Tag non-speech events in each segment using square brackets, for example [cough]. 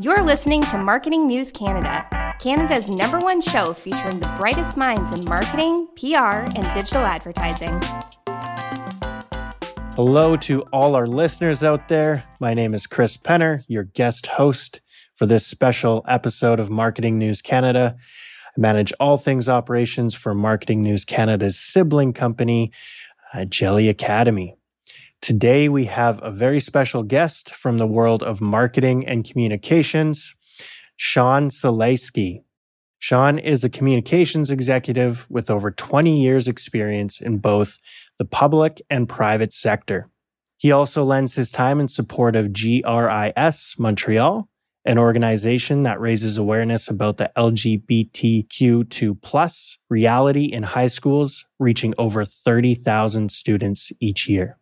You're listening to Marketing News Canada, Canada's number one show featuring the brightest minds in marketing, PR, and digital advertising. Hello to all our listeners out there. My name is Chris Penner, your guest host for this special episode of Marketing News Canada. I manage all things operations for Marketing News Canada's sibling company, uh, Jelly Academy. Today, we have a very special guest from the world of marketing and communications, Shawn Salewski. Shawn is a communications executive with over 20 years' experience in both the public and private sector. He also lends his time in support of GRIS Montreal, an organization that raises awareness about the LGBTQ2 plus reality in high schools, reaching over 30,000 students each year.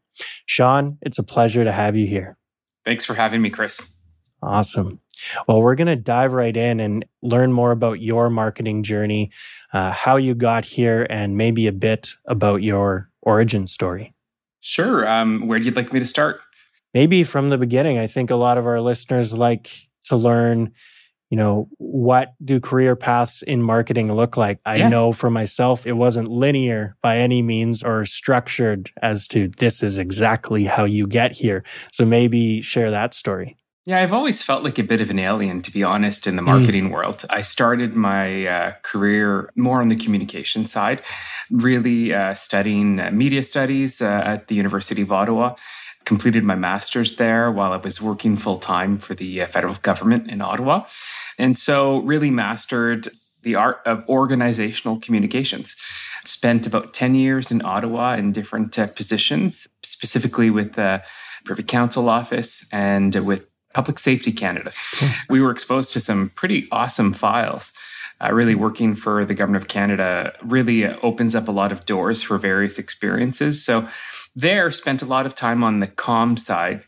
Shawn, it's a pleasure to have you here. Thanks for having me, Chris. Awesome. Well, we're going to dive right in and learn more about your marketing journey, uh, how you got here, and maybe a bit about your origin story. Sure. Um, where do you like me to start? Maybe from the beginning. I think a lot of our listeners like to learn you know, what do career paths in marketing look like? I yeah. know for myself, it wasn't linear by any means or structured as to this is exactly how you get here. So maybe share that story. Yeah, I've always felt like a bit of an alien, to be honest, in the hmm. marketing mm. world. I started my uh, career more on the communication side, really uh, studying uh, media studies uh, at the University of Ottawa completed my master's there while I was working full time for the uh, federal government in Ottawa. And so, really mastered the art of organizational communications. Spent about 10 years in Ottawa in different uh, positions, specifically with the Privy Council Office and with Public Safety Canada. We were exposed to some pretty awesome files uh, really working for the government of Canada really uh, opens up a lot of doors for various experiences. So, there spent a lot of time on the com side.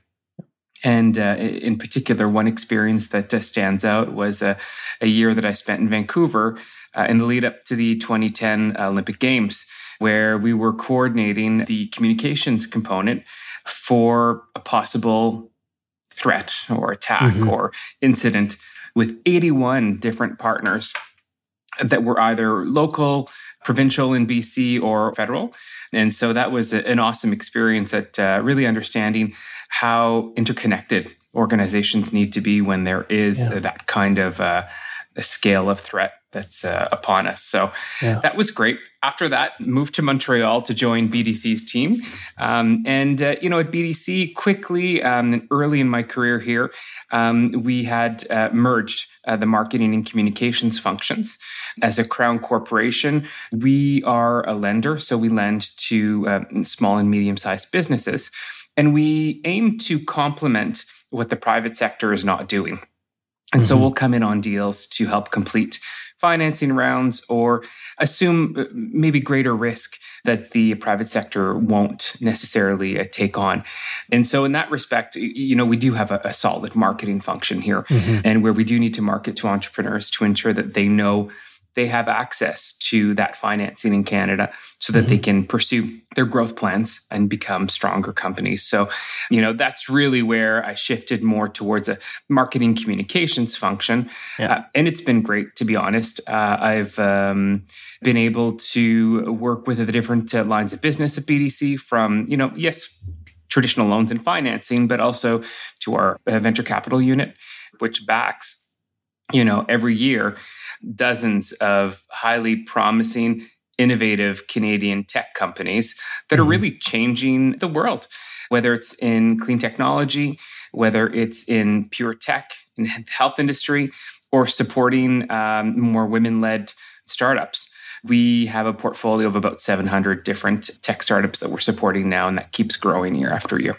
And uh, in particular, one experience that uh, stands out was a year that I spent in Vancouver uh, in the lead up to the 2010 Olympic Games, where we were coordinating the communications component for a possible threat or attack mm-hmm. or incident with 81 different partners that were either local, provincial in BC, or federal. And so that was an awesome experience at uh, really understanding how interconnected organizations need to be when there is yeah. that kind of uh, a scale of threat that's uh, upon us. So yeah. that was great. After that, moved to Montreal to join BDC's team. Um, and, uh, you know, at BDC, quickly, um, early in my career here, um, we had uh, merged uh, the marketing and communications functions. As a Crown corporation, we are a lender. So we lend to um, small and medium sized businesses. And we aim to complement what the private sector is not doing. And mm-hmm. so we'll come in on deals to help complete financing rounds or assume uh, maybe greater risk that the private sector won't necessarily uh, take on. And so, in that respect, you know, we do have a, a solid marketing function here, mm-hmm. and where we do need to market to entrepreneurs to ensure that they know they have access to that financing in Canada so that mm-hmm. they can pursue their growth plans and become stronger companies. So, you know, that's really where I shifted more towards a marketing communications function. Yeah. Uh, and it's been great, to be honest. Uh, I've um, been able to work with the different uh, lines of business at BDC from, you know, yes, traditional loans and financing, but also to our uh, venture capital unit, which backs, you know, every year dozens of highly promising, innovative Canadian tech companies that are mm-hmm. really changing the world, whether it's in clean technology, whether it's in pure tech, in the health industry, or supporting um, more women led startups. We have a portfolio of about 700 different tech startups that we're supporting now, and that keeps growing year after year.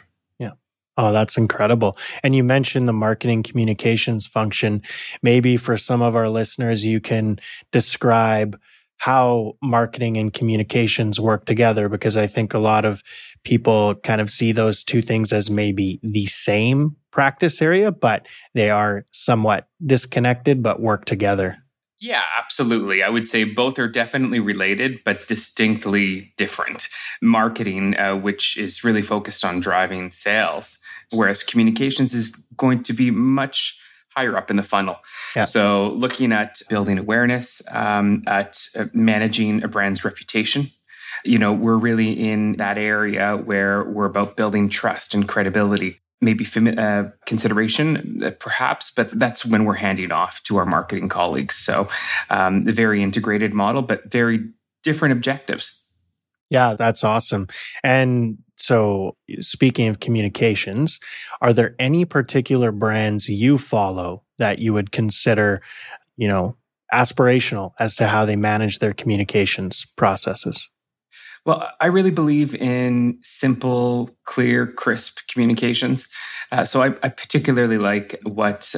Oh, that's incredible. And you mentioned the marketing communications function. Maybe for some of our listeners, you can describe how marketing and communications work together because I think a lot of people kind of see those two things as maybe the same practice area, but they are somewhat disconnected but work together. Yeah, absolutely. I would say both are definitely related, but distinctly different. Marketing, uh, which is really focused on driving sales, whereas communications is going to be much higher up in the funnel. Yeah. So, looking at building awareness, um, at uh, managing a brand's reputation, you know, we're really in that area where we're about building trust and credibility maybe uh, consideration, uh, perhaps, but that's when we're handing off to our marketing colleagues. So, um, a very integrated model, but very different objectives. Yeah, that's awesome. And so, speaking of communications, are there any particular brands you follow that you would consider, you know, aspirational as to how they manage their communications processes? Well, I really believe in simple, clear, crisp communications. Uh, so I, I particularly like what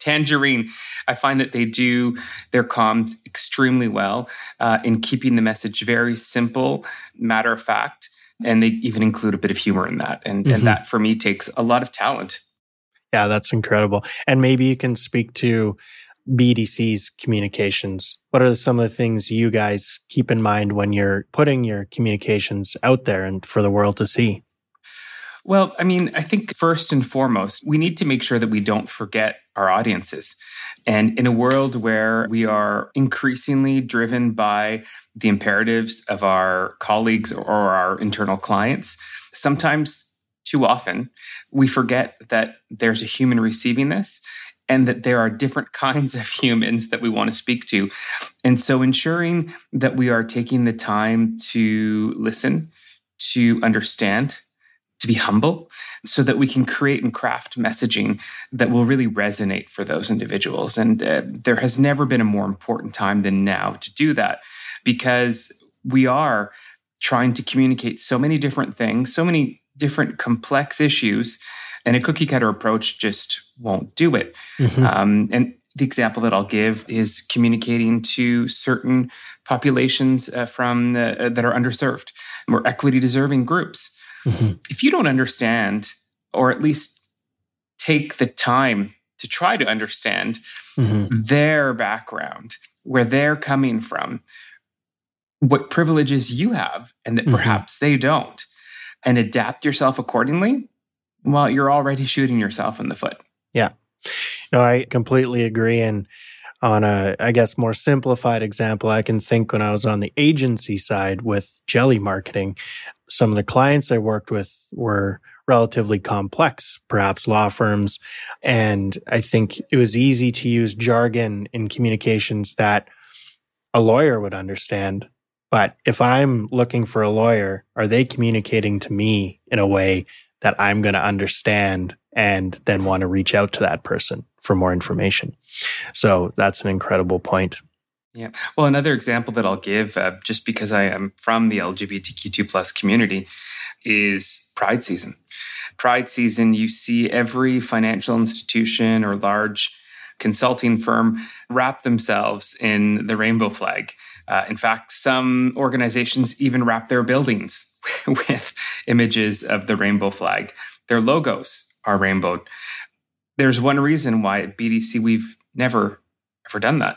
Tangerine, I find that they do their comms extremely well uh, in keeping the message very simple, matter of fact, and they even include a bit of humor in that. And, mm-hmm. and that for me takes a lot of talent. Yeah, that's incredible. And maybe you can speak to BDC's communications? What are some of the things you guys keep in mind when you're putting your communications out there and for the world to see? Well, I mean, I think first and foremost, we need to make sure that we don't forget our audiences. And in a world where we are increasingly driven by the imperatives of our colleagues or our internal clients, sometimes too often we forget that there's a human receiving this and that there are different [laughs] kinds of humans that we want to speak to. And so ensuring that we are taking the time to listen, to understand, to be humble, so that we can create and craft messaging that will really resonate for those individuals. And uh, there has never been a more important time than now to do that because we are trying to communicate so many different things, so many different complex issues and a cookie cutter approach just won't do it. Mm-hmm. Um, and the example that I'll give is communicating to certain populations uh, from the, uh, that are underserved or equity deserving groups. Mm-hmm. If you don't understand, or at least take the time to try to understand mm-hmm. their background, where they're coming from, what privileges you have, and that mm-hmm. perhaps they don't, and adapt yourself accordingly, well, you're already shooting yourself in the foot. Yeah. No, I completely agree. And on a, I guess, more simplified example, I can think when I was on the agency side with jelly marketing, some of the clients I worked with were relatively complex, perhaps law firms. And I think it was easy to use jargon in communications that a lawyer would understand. But if I'm looking for a lawyer, are they communicating to me in a way that I'm going to understand and then want to reach out to that person for more information. So that's an incredible point. Yeah. Well, another example that I'll give, uh, just because I am from the LGBTQ2 plus community, is Pride season. Pride season, you see every financial institution or large consulting firm wrap themselves in the rainbow flag. Uh, in fact, some organizations even wrap their buildings [laughs] with images of the rainbow flag. Their logos are rainbowed. There's one reason why at BDC we've never ever done that.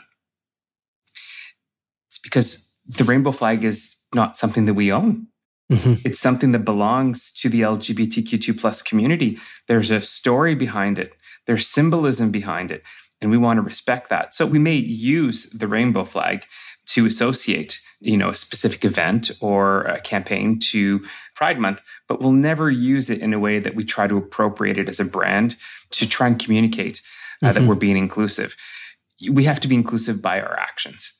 It's because the rainbow flag is not something that we own. Mm-hmm. It's something that belongs to the LGBTQ2 plus community. There's a story behind it. There's symbolism behind it. And we want to respect that. So we may use the rainbow flag to associate, you know, a specific event or a campaign to Pride Month, but we'll never use it in a way that we try to appropriate it as a brand to try and communicate uh, mm-hmm. that we're being inclusive. We have to be inclusive by our actions.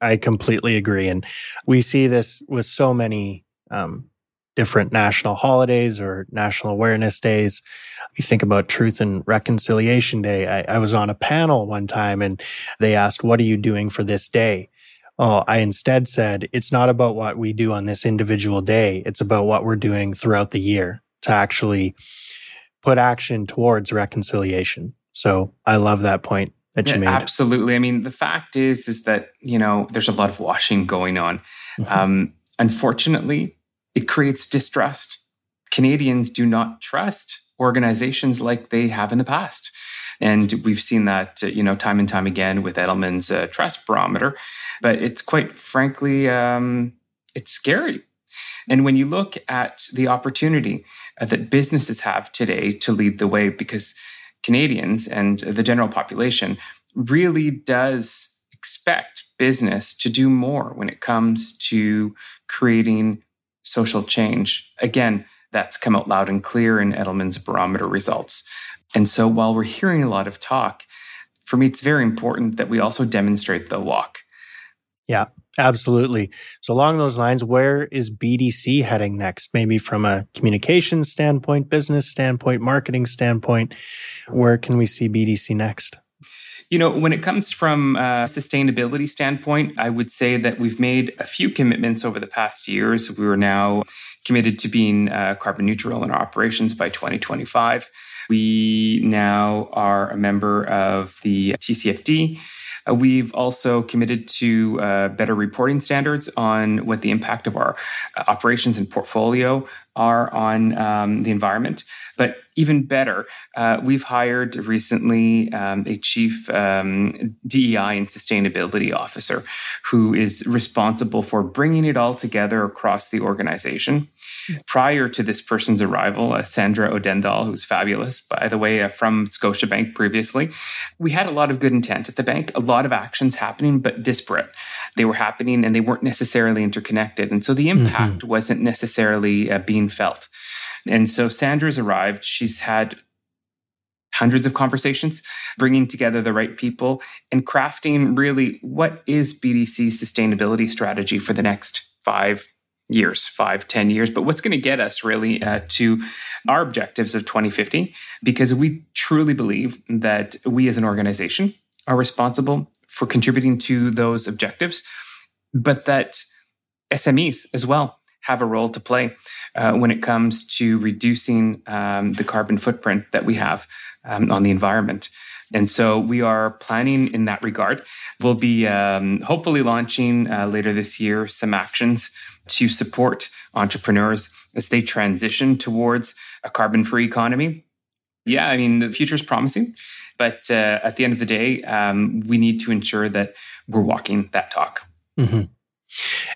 I completely agree. And we see this with so many um, different national holidays or national awareness days. We think about Truth and Reconciliation Day. I, I, was on a panel one time and they asked, What are you doing for this day? Oh, I instead said, It's not about what we do on this individual day, it's about what we're doing throughout the year to actually put action towards reconciliation. So I love that point that you yeah, made. Absolutely. I mean, the fact is, is that, you know, there's a lot of washing going on. Mm-hmm. Um, unfortunately, it creates distrust. Canadians do not trust organizations like they have in the past. And we've seen that, uh, you know, time and time again with Edelman's uh, trust barometer. But it's quite frankly, um, it's scary. And when you look at the opportunity uh, that businesses have today to lead the way, because Canadians and the general population really does expect business to do more when it comes to creating social change. Again, that's come out loud and clear in Edelman's barometer results. And so while we're hearing a lot of talk, for me, it's very important that we also demonstrate the walk. Yeah, absolutely. So, along those lines, where is BDC heading next? Maybe from a communication standpoint, business standpoint, marketing standpoint, where can we see BDC next? You know, when it comes from a sustainability standpoint, I would say that we've made a few commitments over the past years. We are now committed to being uh, carbon neutral in our operations by 2025. We now are a member of the TCFD. Uh, we've also committed to uh, better reporting standards on what the impact of our uh, operations and portfolio are on um, the environment. But even better, uh, we've hired recently um, a chief um, DEI and sustainability officer who is responsible for bringing it all together across the organization. Prior to this person's arrival, uh, Sandra Odendahl, who's fabulous, by the way, uh, from Scotiabank previously, we had a lot of good intent at the bank, a lot of actions happening, but disparate. They were happening and they weren't necessarily interconnected. And so the impact mm-hmm. wasn't necessarily uh, felt. And so Sandra's arrived. She's had hundreds of conversations, bringing together the right people and crafting really what is BDC's sustainability strategy for the next five years, five, ten years, but what's going to get us really uh, to our objectives of 2050, because we truly believe that we as an organization are responsible for contributing to those objectives, but that SMEs as well have a role to play uh, when it comes to reducing um, the carbon footprint that we have um, on the environment. And so we are planning in that regard. We'll be um, hopefully launching uh, later this year some actions to support entrepreneurs as they transition towards a carbon free economy. Yeah, I mean, the future is promising. But uh, at the end of the day, um, we need to ensure that we're walking that talk. Mm-hmm.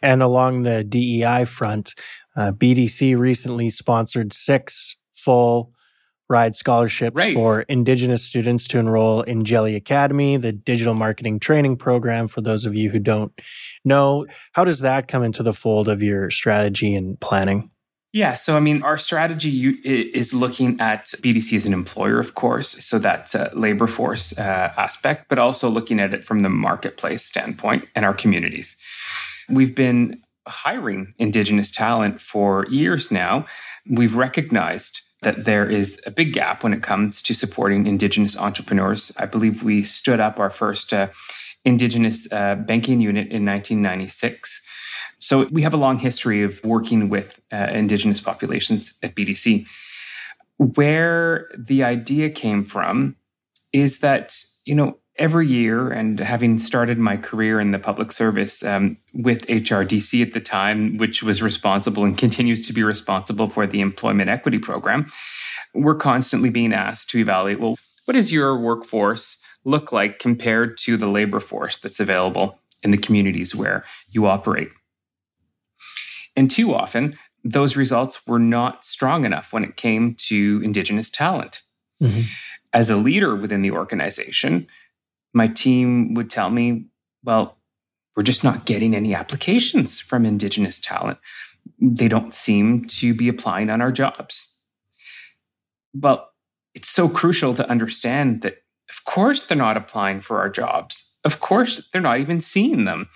And along the DEI front, uh, BDC recently sponsored six full ride scholarships right. for Indigenous students to enroll in Jelly Academy, the digital marketing training program. For those of you who don't know, how does that come into the fold of your strategy and planning? Yeah, so I mean, our strategy is looking at BDC as an employer, of course, so that's a labor force uh, aspect, but also looking at it from the marketplace standpoint and our communities. We've been hiring Indigenous talent for years now. We've recognized that there is a big gap when it comes to supporting Indigenous entrepreneurs. I believe we stood up our first uh, Indigenous uh, banking unit in 1996. So we have a long history of working with uh, Indigenous populations at BDC. Where the idea came from is that you know, every year, and having started my career in the public service um, with HRDC at the time, which was responsible and continues to be responsible for the employment equity program, we're constantly being asked to evaluate well, what does your workforce look like compared to the labor force that's available in the communities where you operate? And too often, those results were not strong enough when it came to Indigenous talent. Mm-hmm. As a leader within the organization, my team would tell me, well, we're just not getting any applications from Indigenous talent. They don't seem to be applying on our jobs. Well, it's so crucial to understand that, of course, they're not applying for our jobs. Of course, they're not even seeing them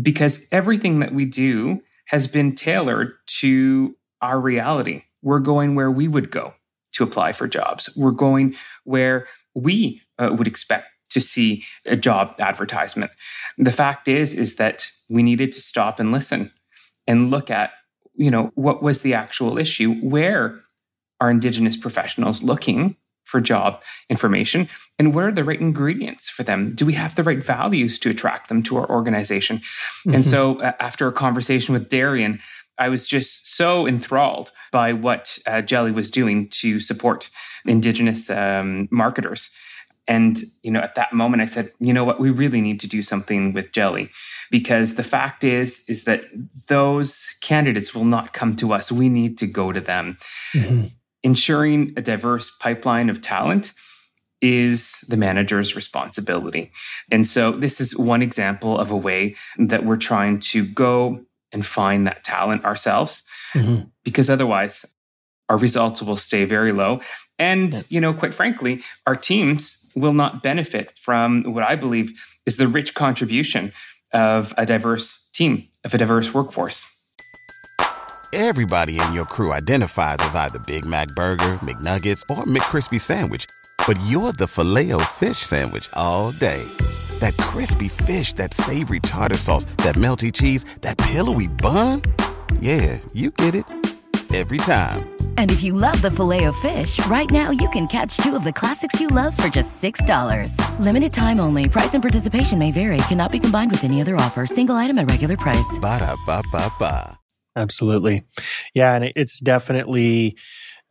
because everything that we do has been tailored to our reality. We're going where we would go to apply for jobs. We're going where we uh, would expect to see a job advertisement. The fact is is that we needed to stop and listen and look at, you know, what was the actual issue? Where are indigenous professionals looking for job information and what are the right ingredients for them do we have the right values to attract them to our organization mm-hmm. and so uh, after a conversation with darian i was just so enthralled by what uh, jelly was doing to support indigenous um, marketers and, you know, at that moment I said, you know what, we really need to do something with Jelly because the fact is, is that those candidates will not come to us. We need to go to them. Mm-hmm. Ensuring a diverse pipeline of talent is the manager's responsibility. And so this is one example of a way that we're trying to go and find that talent ourselves mm-hmm. because otherwise our results will stay very low. And, yeah. you know, quite frankly, our teams will not benefit from what I believe is the rich contribution of a diverse team, of a diverse workforce. Everybody in your crew identifies as either Big Mac Burger, McNuggets, or McCrispy Sandwich, but you're the filet fish Sandwich all day. That crispy fish, that savory tartar sauce, that melty cheese, that pillowy bun. Yeah, you get it every time. And if you love the filet of fish, right now you can catch two of the classics you love for just $6. Limited time only. Price and participation may vary. Cannot be combined with any other offer. Single item at regular price. Ba da ba ba ba. Absolutely. Yeah. And it's definitely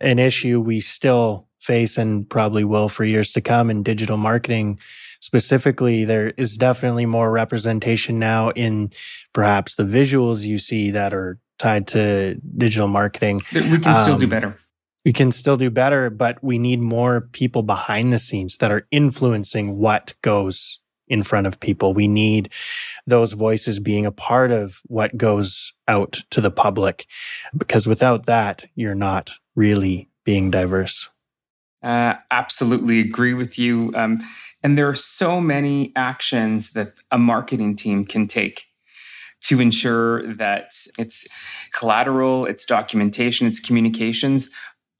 an issue we still face and probably will for years to come in digital marketing specifically, there is definitely more representation now in perhaps the visuals you see that are tied to digital marketing. We can still um, do better. We can still do better, but we need more people behind the scenes that are influencing what goes in front of people. We need those voices being a part of what goes out to the public, because without that, you're not really being diverse. Uh, absolutely agree with you. Um, and there are so many actions that a marketing team can take to ensure that its collateral, its documentation, its communications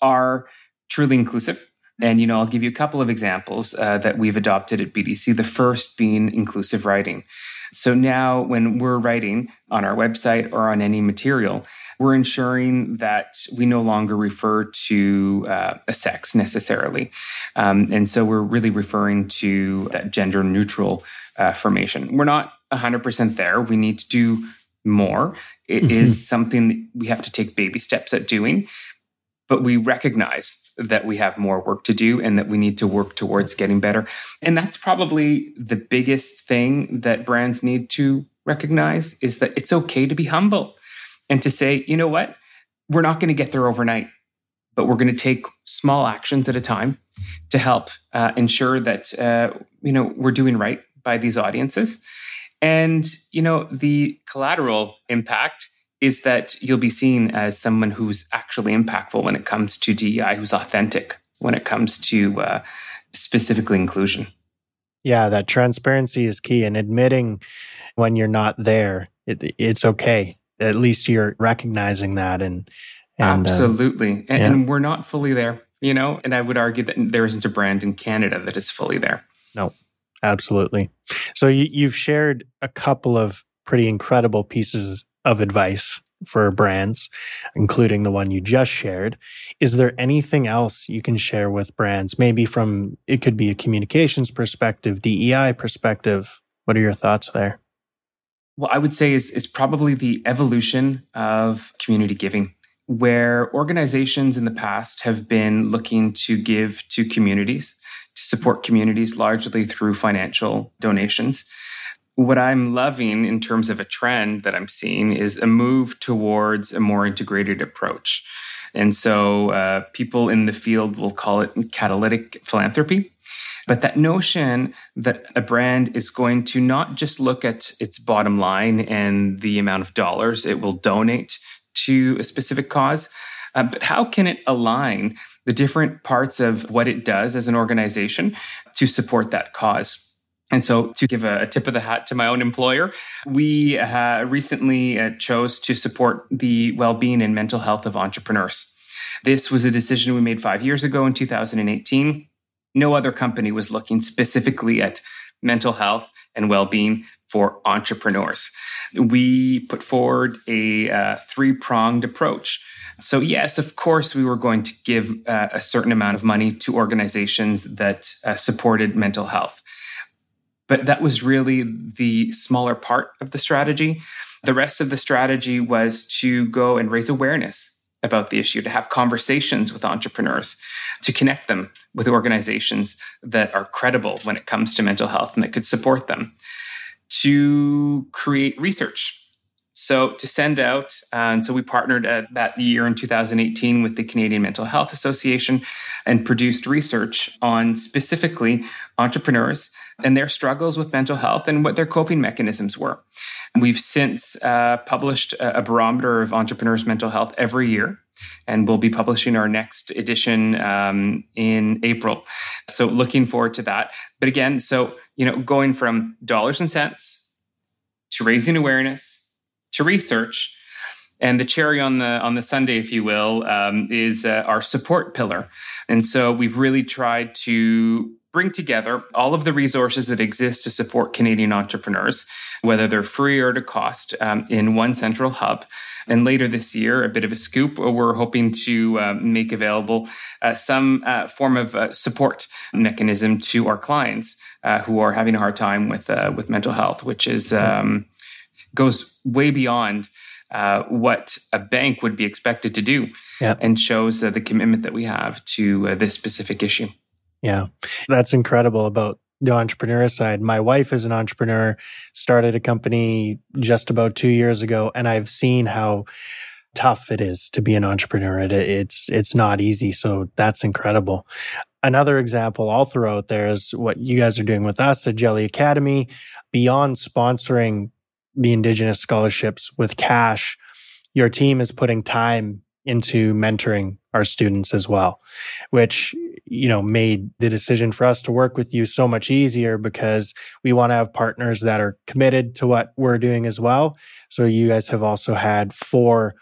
are truly inclusive. And you know, I'll give you a couple of examples uh, that we've adopted at BDC. The first being inclusive writing. So now, when we're writing on our website or on any material, we're ensuring that we no longer refer to uh, a sex necessarily. Um, and so we're really referring to that gender neutral uh, formation. We're not 100% there. We need to do more. It mm-hmm. is something we have to take baby steps at doing, but we recognize that we have more work to do and that we need to work towards getting better. And that's probably the biggest thing that brands need to recognize is that it's okay to be humble and to say, you know what? We're not going to get there overnight, but we're going to take small actions at a time to help uh, ensure that uh, you know we're doing right by these audiences and, you know, the collateral impact is that you'll be seen as someone who's actually impactful when it comes to DEI, who's authentic when it comes to uh, specifically inclusion. Yeah, that transparency is key and admitting when you're not there, it, it's okay. At least you're recognizing that and, and uh, absolutely. Uh, and, yeah. and we're not fully there, you know, and I would argue that there isn't a brand in Canada that is fully there. No, Absolutely. So you, you've shared a couple of pretty incredible pieces of advice for brands, including the one you just shared. Is there anything else you can share with brands? Maybe from it could be a communications perspective, DEI perspective. What are your thoughts there? Well, I would say is, is probably the evolution of community giving, where organizations in the past have been looking to give to communities, to support communities largely through financial donations. What I'm loving in terms of a trend that I'm seeing is a move towards a more integrated approach. And so uh, people in the field will call it catalytic philanthropy. But that notion that a brand is going to not just look at its bottom line and the amount of dollars it will donate to a specific cause, uh, but how can it align the different parts of what it does as an organization to support that cause? And so, to give a, tip of the hat to my own employer, we uh, recently uh, chose to support the well being and mental health of entrepreneurs. This was a decision we made five years ago in 2018. No other company was looking specifically at mental health and well being for entrepreneurs. We put forward a uh, three pronged approach. So, yes, of course, we were going to give uh, a certain amount of money to organizations that uh, supported mental health. But that was really the smaller part of the strategy. The rest of the strategy was to go and raise awareness about the issue, to have conversations with entrepreneurs, to connect them with organizations that are credible when it comes to mental health and that could support them, to create research. So, to send out, uh, and so we partnered at that year in 2018 with the Canadian Mental Health Association and produced research on specifically entrepreneurs and their struggles with mental health and what their coping mechanisms were. We've since uh, published a barometer of entrepreneurs' mental health every year, and we'll be publishing our next edition um, in April. So, looking forward to that. But again, so, you know, going from dollars and cents to raising awareness to research. And the cherry on the on the sundae, if you will, um, is uh, our support pillar. And so we've really tried to bring together all of the resources that exist to support Canadian entrepreneurs, whether they're free or to cost, um, in one central hub. And later this year, a bit of a scoop, uh, we're hoping to uh, make available uh, some uh, form of uh, support mechanism to our clients uh, who are having a hard time with with mental health, which is um, goes way beyond. Uh, what a bank would be expected to do, and shows uh, the commitment that we have to uh, this specific issue. Yeah. That's incredible about the entrepreneur side. My wife is an entrepreneur, started a company just about two years ago, and I've seen how tough it is to be an entrepreneur. It, it's it's not easy. So that's incredible. Another example I'll throw out there is what you guys are doing with us at Jelly Academy. Beyond sponsoring the Indigenous scholarships with cash, your team is putting time into mentoring our students as well, which you know, made the decision for us to work with you so much easier because we want to have partners that are committed to what we're doing as well. So you guys have also had four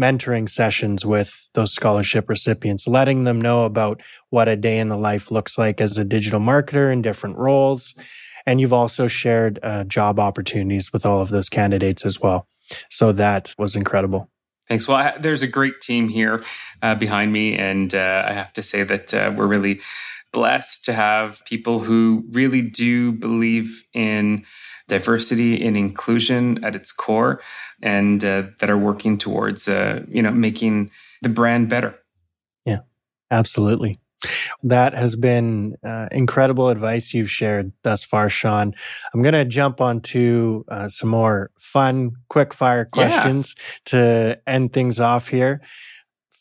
mentoring sessions with those scholarship recipients, letting them know about what a day in the life looks like as a digital marketer in different roles. And you've also shared uh, job opportunities with all of those candidates as well. So that was incredible. Thanks. Well, I, there's a great team here uh, behind me, and uh, I have to say that uh, we're really blessed to have people who really do believe in diversity and inclusion at its core, and uh, that are working towards, uh, you know, making the brand better. Yeah, absolutely. That has been uh, incredible advice you've shared thus far, Shawn. I'm going to jump onto uh, some more fun, quick fire questions yeah. to end things off here.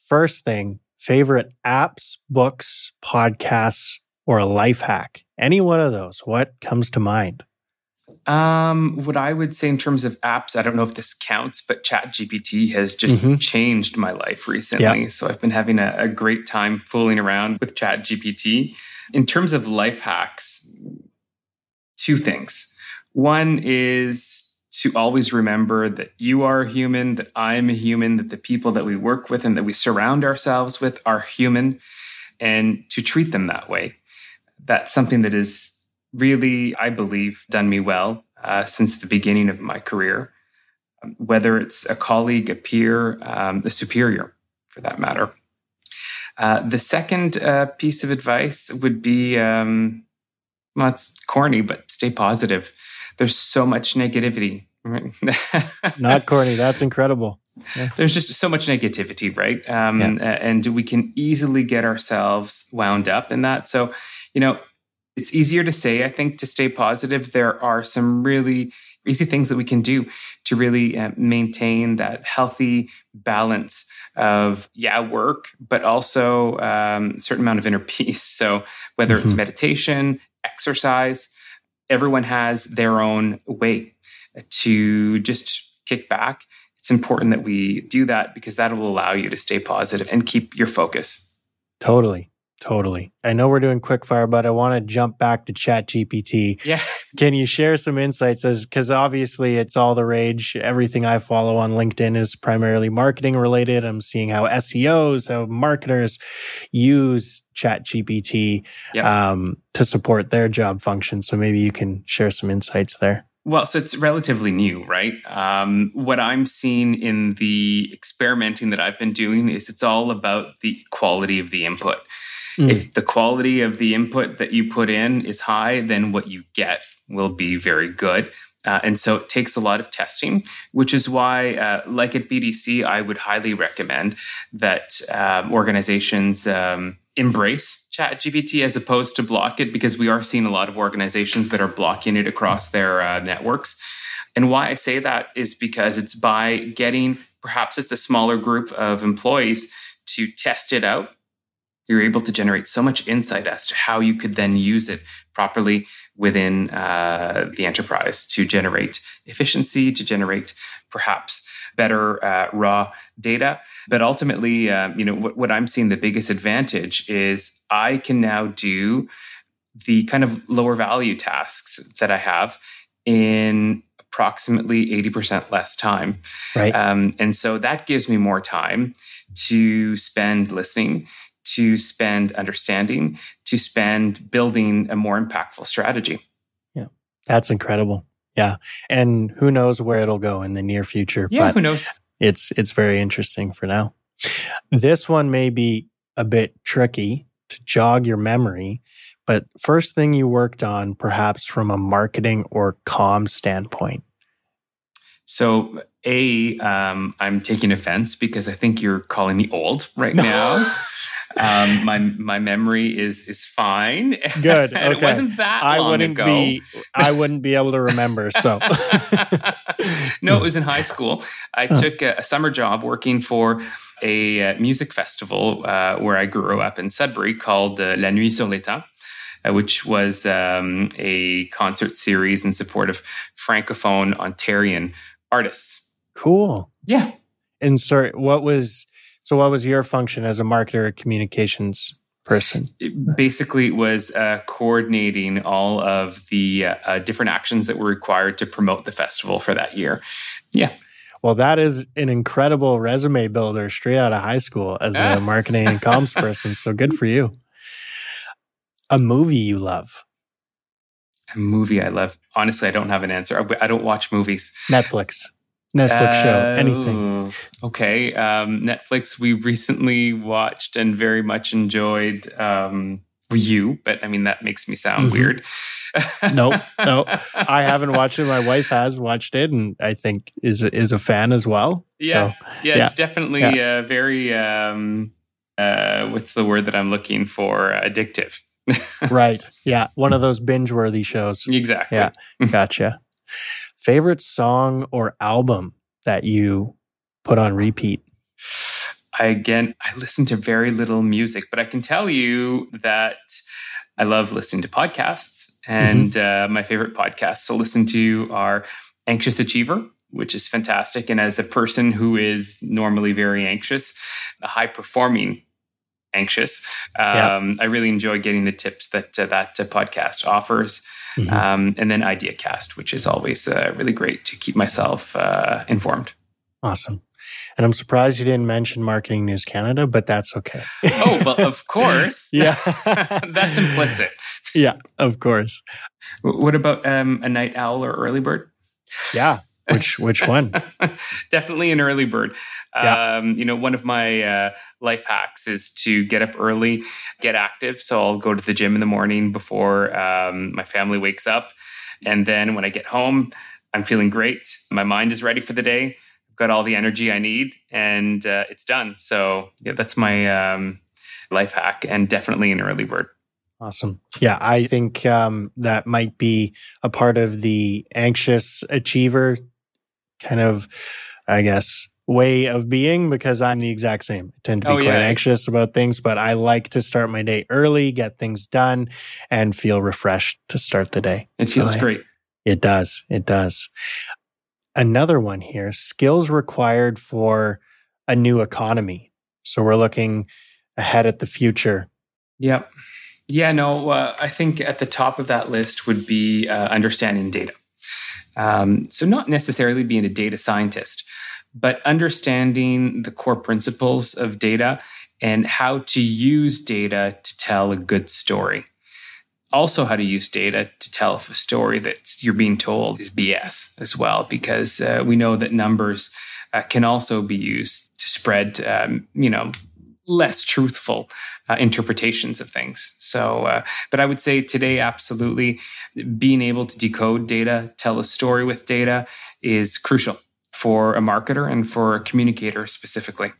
First thing, favorite apps, books, podcasts, or a life hack? Any one of those. What comes to mind? Um, what I would say in terms of apps, I don't know if this counts, but ChatGPT has just mm-hmm. changed my life recently. Yep. So I've been having a, a great time fooling around with ChatGPT. In terms of life hacks, two things. One is to always remember that you are a human, that I am a human, that the people that we work with and that we surround ourselves with are human, and to treat them that way. That's something that is really, I believe, done me well uh, since the beginning of my career. um, whether it's a colleague, a peer, um, a superior for that matter. Uh, the second uh, piece of advice would be um, well, it's corny, but stay positive. There's so much negativity. Right? [laughs] Not corny. That's incredible. Yeah. There's just so much negativity, right? Um, yeah. And we can easily get ourselves wound up in that. So, you know, it's easier to say, I think, to stay positive. There are some really easy things that we can do to really uh, maintain that healthy balance of, yeah, work, but also um, a certain amount of inner [laughs] peace. So, whether mm-hmm. it's meditation, exercise, everyone has their own way to just kick back. It's important that we do that because that will allow you to stay positive and keep your focus. Totally. Totally. I know we're doing quickfire, but I want to jump back to Chat GPT. Yeah. Can you share some insights as because obviously it's all the rage. Everything I follow on LinkedIn is primarily marketing related. I'm seeing how SEOs, how marketers use Chat GPT yep. um, to support their job function. So maybe you can share some insights there. Well, so it's relatively new, right? Um, what I'm seeing in the experimenting that I've been doing is it's all about the quality of the input. Mm. If the quality of the input that you put in is high, then what you get will be very good. Uh, and so it takes a lot of testing, which is why, uh, like at BDC, I would highly recommend that uh, organizations um, embrace ChatGPT as opposed to block it, because we are seeing a lot of organizations that are blocking it across their uh, networks. And why I say that is because it's by getting perhaps it's a smaller group of employees to test it out you're able to generate so much insight as to how you could then use it properly within uh, the enterprise to generate efficiency, to generate perhaps better uh, raw data. But ultimately, uh, you know, what, what I'm seeing the biggest advantage is I can now do the kind of lower value tasks that I have in approximately 80% less time. Right. Um, and so that gives me more time to spend listening to spend understanding, to spend building a more impactful strategy. Yeah, that's incredible. Yeah, and who knows where it'll go in the near future? Yeah, who knows? It's it's very interesting for now. This one may be a bit tricky to jog your memory, but first thing you worked on, perhaps from a marketing or com standpoint. So, a, um, I'm taking offense because I think you're calling me old right now. [laughs] Um, my my memory is is fine. Good. [laughs] Okay. it wasn't that I long wouldn't ago. be I wouldn't be able to remember. So [laughs] no, it was in high school. I took a, a summer job working for a uh, music festival uh, where I grew up in Sudbury called uh, La Nuit sur l'Étang. Uh, which was um, a concert series in support of francophone Ontarian artists. Cool. Yeah. And sorry, what was so, what was your function as a marketer communications person? It basically, was uh, coordinating all of the uh, uh, different actions that were required to promote the festival for that year. Yeah. Well, that is an incredible resume builder straight out of high school as a marketing and comms person. So good for you. A movie you love? A movie I love. Honestly, I don't have an answer. I don't watch movies. Netflix. Netflix uh, show, anything. Okay. Um, Netflix, we recently watched and very much enjoyed um, you, but I mean, that makes me sound mm-hmm. weird. nope, no, [laughs] I haven't watched it. My wife has watched it, and I think is is a fan as well. Yeah, so, yeah, yeah, it's definitely yeah. very. Um, uh, what's the word that I'm looking for? Addictive. [laughs] right. Yeah, one of those binge worthy shows. Exactly. Yeah, [laughs] gotcha favorite song or album that you put on repeat? I, again, I listen to very little music, but I can tell you that I love listening to podcasts. And mm-hmm. uh, my favorite podcasts to listen to are Anxious Achiever, which is fantastic. And as a person who is normally very anxious, a high performing anxious, um, yeah. I really enjoy getting the tips that uh, that uh, podcast offers. Mm-hmm. Um, and then IdeaCast, which is always uh, really great to keep myself uh, informed. Awesome. And I'm surprised you didn't mention Marketing News Canada, but that's okay. oh, well, of [laughs] course. yeah. [laughs] [laughs] that's implicit. Yeah, of course. What about um, a night owl or early bird? Yeah. Which which one? [laughs] Definitely an early bird. Yeah. Um, you know, one of my uh, life hacks is to get up early, get active. So I'll go to the gym in the morning before um, my family wakes up, and then when I get home, I'm feeling great. My mind is ready for the day. I've got all the energy I need, and uh, it's done. So yeah, that's my um, life hack, and definitely an early bird. Awesome. Yeah, I think um, that might be a part of the anxious achiever kind of, I guess, way of being because I'm the exact same. I tend to be Oh, quite yeah. anxious about things, but I like to start my day early, get things done, and feel refreshed to start the day. It So feels I- great. It does. It does. Another one here skills required for a new economy. So we're looking ahead at the future. Yep. Yeah, no, uh, I think at the top of that list would be uh, understanding data. Um, so, not necessarily being a data scientist, but understanding the core principles of data and how to use data to tell a good story. Also, how to use data to tell if a story that you're being told is BS as well, because uh, we know that numbers uh, can also be used to spread, um, you know, less truthful uh, interpretations of things. So, uh, but I would say today, absolutely, being able to decode data, tell a story with data is crucial for a marketer and for a communicator specifically.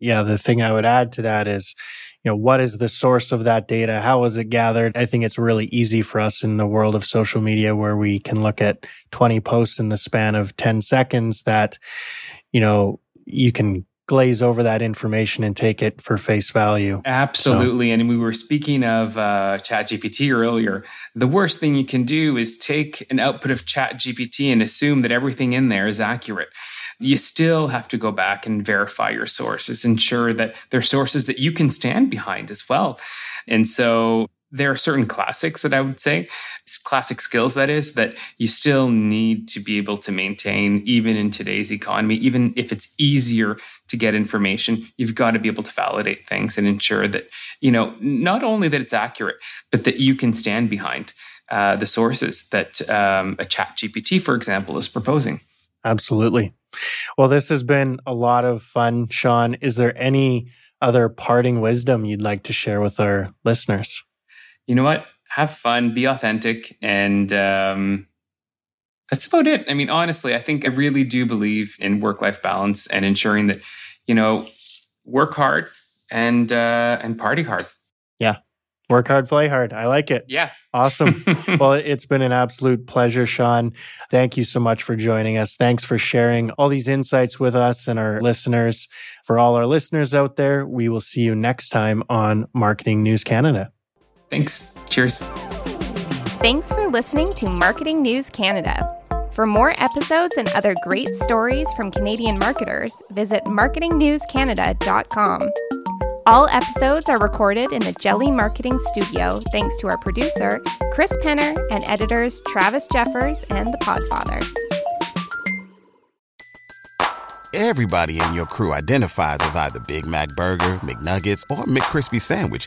Yeah, the thing I would add to that is, you know, what is the source of that data? How is it gathered? I think it's really easy for us in the world of social media where we can look at 20 posts in the span of 10 seconds that, you know, you can glaze over that information and take it for face value. Absolutely. And we were speaking of uh, ChatGPT earlier. The worst thing you can do is take an output of ChatGPT and assume that everything in there is accurate. You still have to go back and verify your sources, ensure that they're sources that you can stand behind as well. And so there are certain classics that I would say, classic skills that is, that you still need to be able to maintain even in today's economy, even if it's easier to get information, you've got to be able to validate things and ensure that, you know, not only that it's accurate, but that you can stand behind uh, the sources that um, a ChatGPT, for example, is proposing. Absolutely. Well, this has been a lot of fun, Shawn. Is there any other parting wisdom you'd like to share with our listeners? You know what? Have fun, be authentic, and um, that's about it. I mean, honestly, I think I really do believe in work life balance and ensuring that, you know, work hard and uh, and party hard. Yeah, work hard, play hard. I like it. Yeah. Awesome. [laughs] well, it's been an absolute pleasure, Shawn. Thank you so much for joining us. Thanks for sharing all these insights with us and our listeners. For all our listeners out there, we will see you next time on Marketing News Canada. Thanks. Cheers. Thanks for listening to Marketing News Canada. For more episodes and other great stories from Canadian marketers, visit marketingnewscanada.com. All episodes are recorded in the Jelly Marketing Studio thanks to our producer, Chris Penner, and editors Travis Jeffers and The Podfather. Everybody in your crew identifies as either Big Mac Burger, McNuggets, or McCrispy Sandwich.